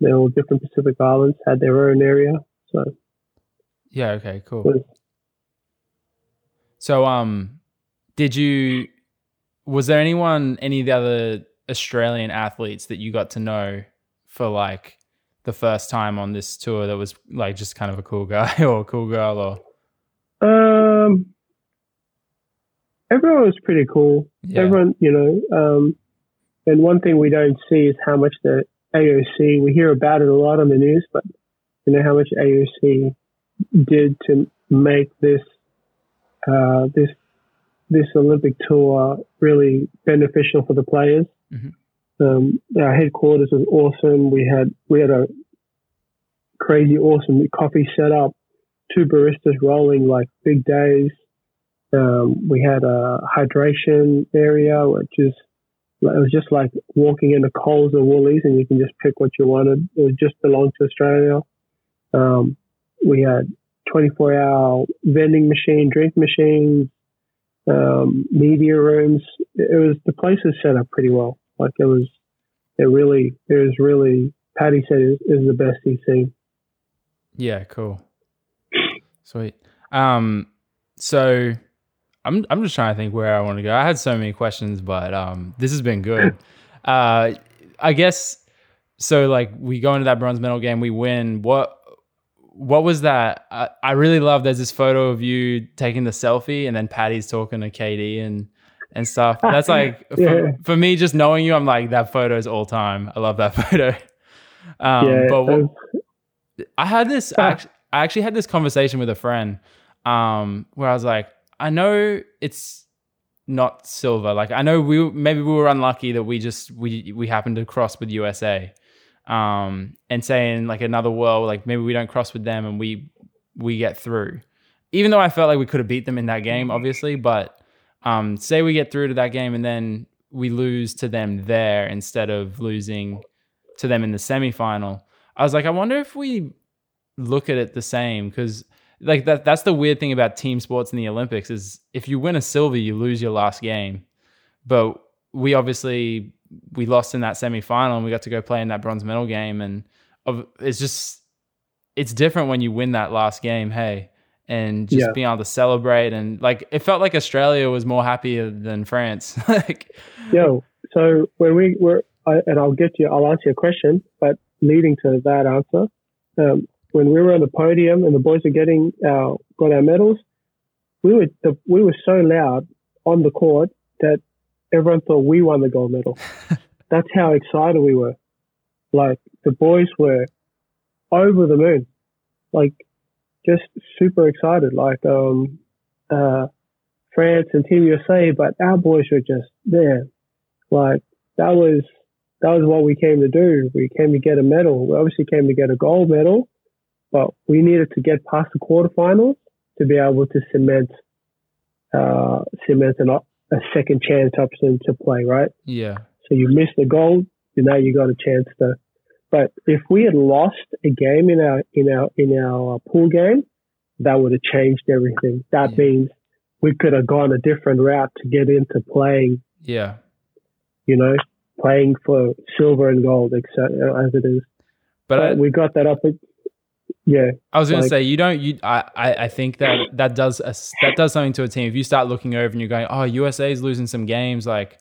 they all different Pacific Islands had their own area. So yeah. Okay. Cool. was So, um, did you? Was there anyone, any of the other Australian athletes that you got to know for like the first time on this tour that was like just kind of a cool guy or a cool girl or Um, everyone was pretty cool. yeah, Everyone, you know, um, and one thing we don't see is how much the AOC. We hear about it a lot on the news, but you know how much AOC did to make this uh, this this Olympic tour really beneficial for the players. Mm-hmm. Um, our headquarters was awesome. We had we had a crazy awesome coffee set up, two baristas rolling like big days. Um, we had a hydration area, which is it was just like walking into Coles or Woolies, and you can just pick what you wanted. It was just belonged to Australia. Um, we had 24 hour vending machine, drink machines, um, media rooms. It was the place was set up pretty well. Like it was, it really, it was really. Patty said it is the best he's seen. Yeah, cool, sweet. Um, so I'm I'm just trying to think where I want to go. I had so many questions, but um, this has been good. uh, I guess so. Like we go into that bronze medal game, we win. What what was that? I, I really love. There's this photo of you taking the selfie, and then Patty's talking to KD and and stuff. That's like yeah. for, for, me, just knowing you, I'm like that photo is all time. I love that photo. Um, yeah, but what, I had this. I actually, I actually had this conversation with a friend um, where I was like, I know it's not silver. Like I know we maybe we were unlucky that we just we we happened to cross with USA um, and saying like another world, like maybe we don't cross with them and we we get through. Even though I felt like we could have beat them in that game, obviously, but um, say we get through to that game and then we lose to them there instead of losing to them in the semifinal. I was like, I wonder if we look at it the same because like that that's the weird thing about team sports in the Olympics is if you win a silver, you lose your last game. But we obviously we lost in that semi-final and we got to go play in that bronze medal game and it's just it's different when you win that last game hey and just yeah. being able to celebrate and like it felt like australia was more happier than france like yo so when we were I, and i'll get to you i'll answer your question but leading to that answer um, when we were on the podium and the boys were getting our got our medals we were the, we were so loud on the court that everyone thought we won the gold medal. That's how excited we were. Like the boys were over the moon, like just super excited. Like um, uh, France and Team USA, but our boys were just there. Like that was that was what we came to do. We came to get a medal. We obviously came to get a gold medal, but we needed to get past the quarterfinals to be able to cement uh, cement an a second chance option to play, right? Yeah. So you missed the goal, and now you got a chance to. But if we had lost a game in our in our in our uh, pool game, that would have changed everything. That yeah. means we could have gone a different route to get into playing. Yeah. You know, playing for silver and gold, etc. As it is. But, but I, we got that up yeah. I was going like, to say you don't. You I, I think that that does a, that does something to a team. If you start looking over and you're going, oh, USA is losing some games. Like,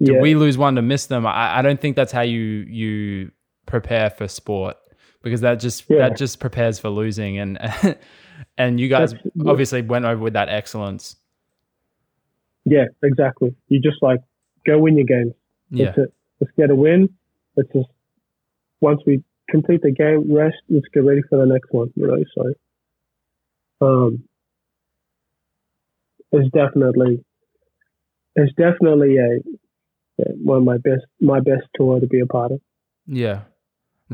did yeah. we lose one to miss them? I, I don't think that's how you you prepare for sport because that just yeah. that just prepares for losing and and you guys that's, obviously went over with that excellence. Yeah, exactly. You just like go win your games. That's yeah. It. Let's get a win. Let's just once we complete the game, rest, let's get ready for the next one, you know, so, um, it's definitely, it's definitely a, one of my best, my best tour to be a part of. Yeah.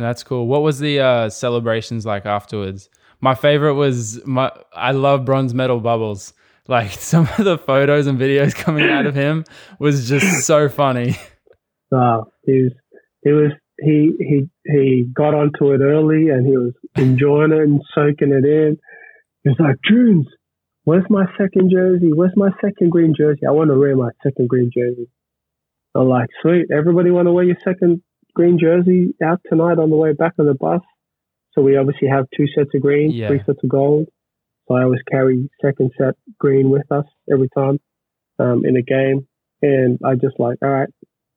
That's cool. What was the uh, celebrations like afterwards? My favorite was my. I love bronze medal bubbles. Like some of the photos and videos coming out of him was just so funny. Oh, he was. He was he he he got onto it early and he was enjoying it and soaking it in. He was like, Junes, where's my second jersey? Where's my second green jersey? I want to wear my second green jersey. I'm like, sweet. Everybody want to wear your second green jersey out tonight on the way back on the bus? So we obviously have two sets of green, yeah. three sets of gold. So I always carry second set green with us every time um, in a game. And I just like, all right.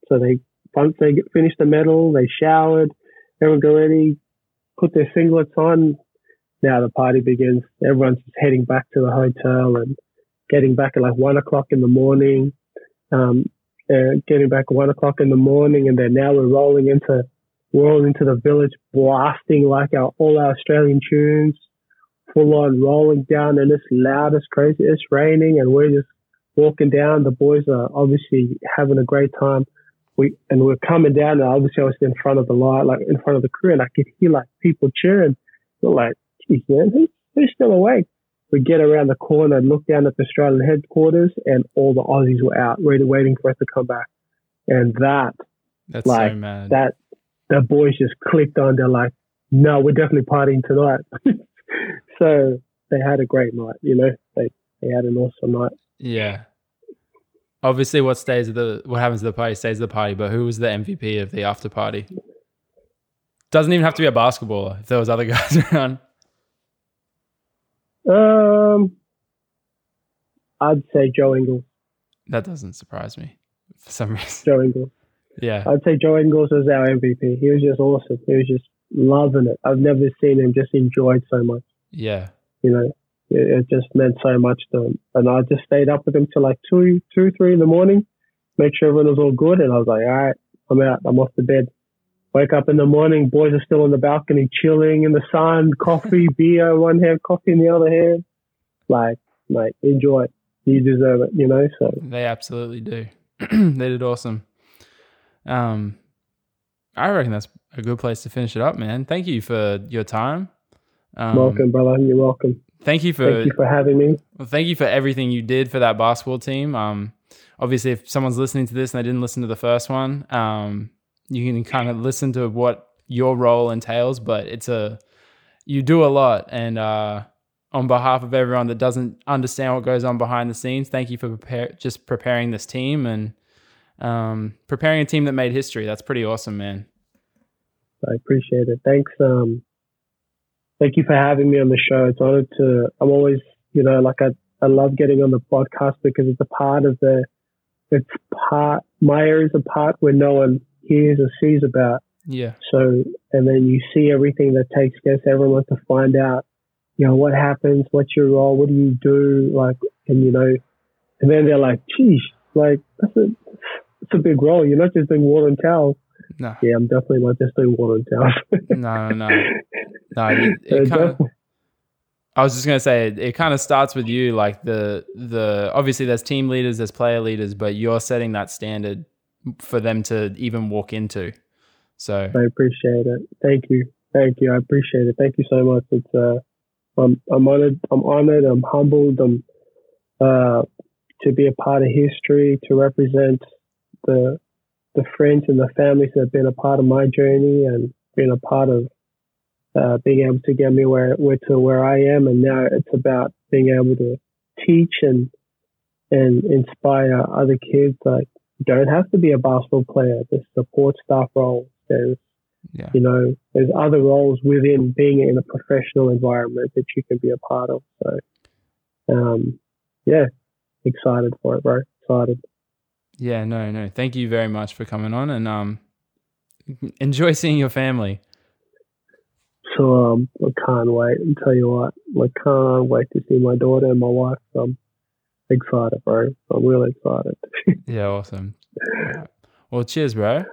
So they once they get, finished the medal, they showered, everyone got ready, put their singlets on. Now the party begins. Everyone's just heading back to the hotel and getting back at like one o'clock in the morning. Um, uh, getting back one o'clock in the morning, and then now we're rolling into rolling into the village, blasting like our all our Australian tunes, full on rolling down, and it's loud as crazy. It's raining, and we're just walking down. The boys are obviously having a great time. We and we're coming down, and obviously I was in front of the light, like in front of the crew, and I could hear like people cheering. We're like, geez, man, who's, who's still awake? We get around the corner and look down at the Australian headquarters, and all the Aussies were out, ready, waiting for us to come back. And that, That's like so mad. that, the boys just clicked on. They're like, no, we're definitely partying tonight. so they had a great night. You know, they they had an awesome night. yeah. Obviously, what stays at the what happens at the party stays at the party. But who was the MVP of the after party? Doesn't even have to be a basketballer. If there was other guys around, Um, I'd say Joe Ingles. that doesn't surprise me for some reason. Joe Ingles. Yeah, I'd say Joe Ingles was our MVP. He was just awesome. He was just loving it. I've never seen him just enjoyed so much. yeah, You know, it, it just meant so much to him. And I just stayed up with him till like two, two, three in the morning, make sure everyone was all good. And I was like, all right, I'm out. I'm off to bed. Wake up in the morning, boys are still on the balcony chilling in the sun, coffee, beer, one hand, coffee in the other hand. Like, like, enjoy it. You deserve it, you know? So, they absolutely do. they did awesome. Um, I reckon that's a good place to finish it up, man. Thank you for your time. Um, welcome, brother. You're welcome. Thank you for Thank you for having me. Well, thank you for everything you did for that basketball team. Um, obviously, if someone's listening to this and they didn't listen to the first one, um, you can kind of listen to what your role entails. But it's a you do a lot, and uh, on behalf of everyone that doesn't understand what goes on behind the scenes, thank you for prepare, just preparing this team and um, preparing a team that made history. That's pretty awesome, man. I appreciate it. Thanks. Um, thank you for having me on the show. It's honored to. I'm always, you know, like I, I love getting on the podcast because it's a part of the. It's part. My area is a part where no one hears or sees about. Yeah, So, and then you see everything that takes place. Everyone wants to find out, you know, what happens, what's your role, what do you do, like, and you know, and then they're like, geez, like that's a, it's a big role. You're not just doing water and towels. no, Yeah, I'm definitely not just doing water and towels. no, no, no. It, So kind. I was just gonna say it, it kind of starts with you, like the the obviously there's team leaders, there's player leaders, but you're setting that standard for them to even walk into. So I appreciate it. Thank you. Thank you. I appreciate it. Thank you so much. It's uh I'm I'm honored I'm honored, I'm humbled, I'm uh to be a part of history, to represent the the friends and the families that have been a part of my journey and been a part of uh, being able to get me where, where to where I am and now it's about being able to teach and and inspire other kids like you don't have to be a basketball player. There's support staff roles. There's yeah, you know, there's other roles within being in a professional environment that you can be a part of. So, um, yeah, excited for it, bro. Excited. yeah, no, no. Thank you very much for coming on, and um, enjoy seeing your family. So, um, I can't wait. And tell you what, I can't wait to see my daughter and my wife. I'm excited, bro. I'm really excited. Yeah, awesome. Well, cheers, bro.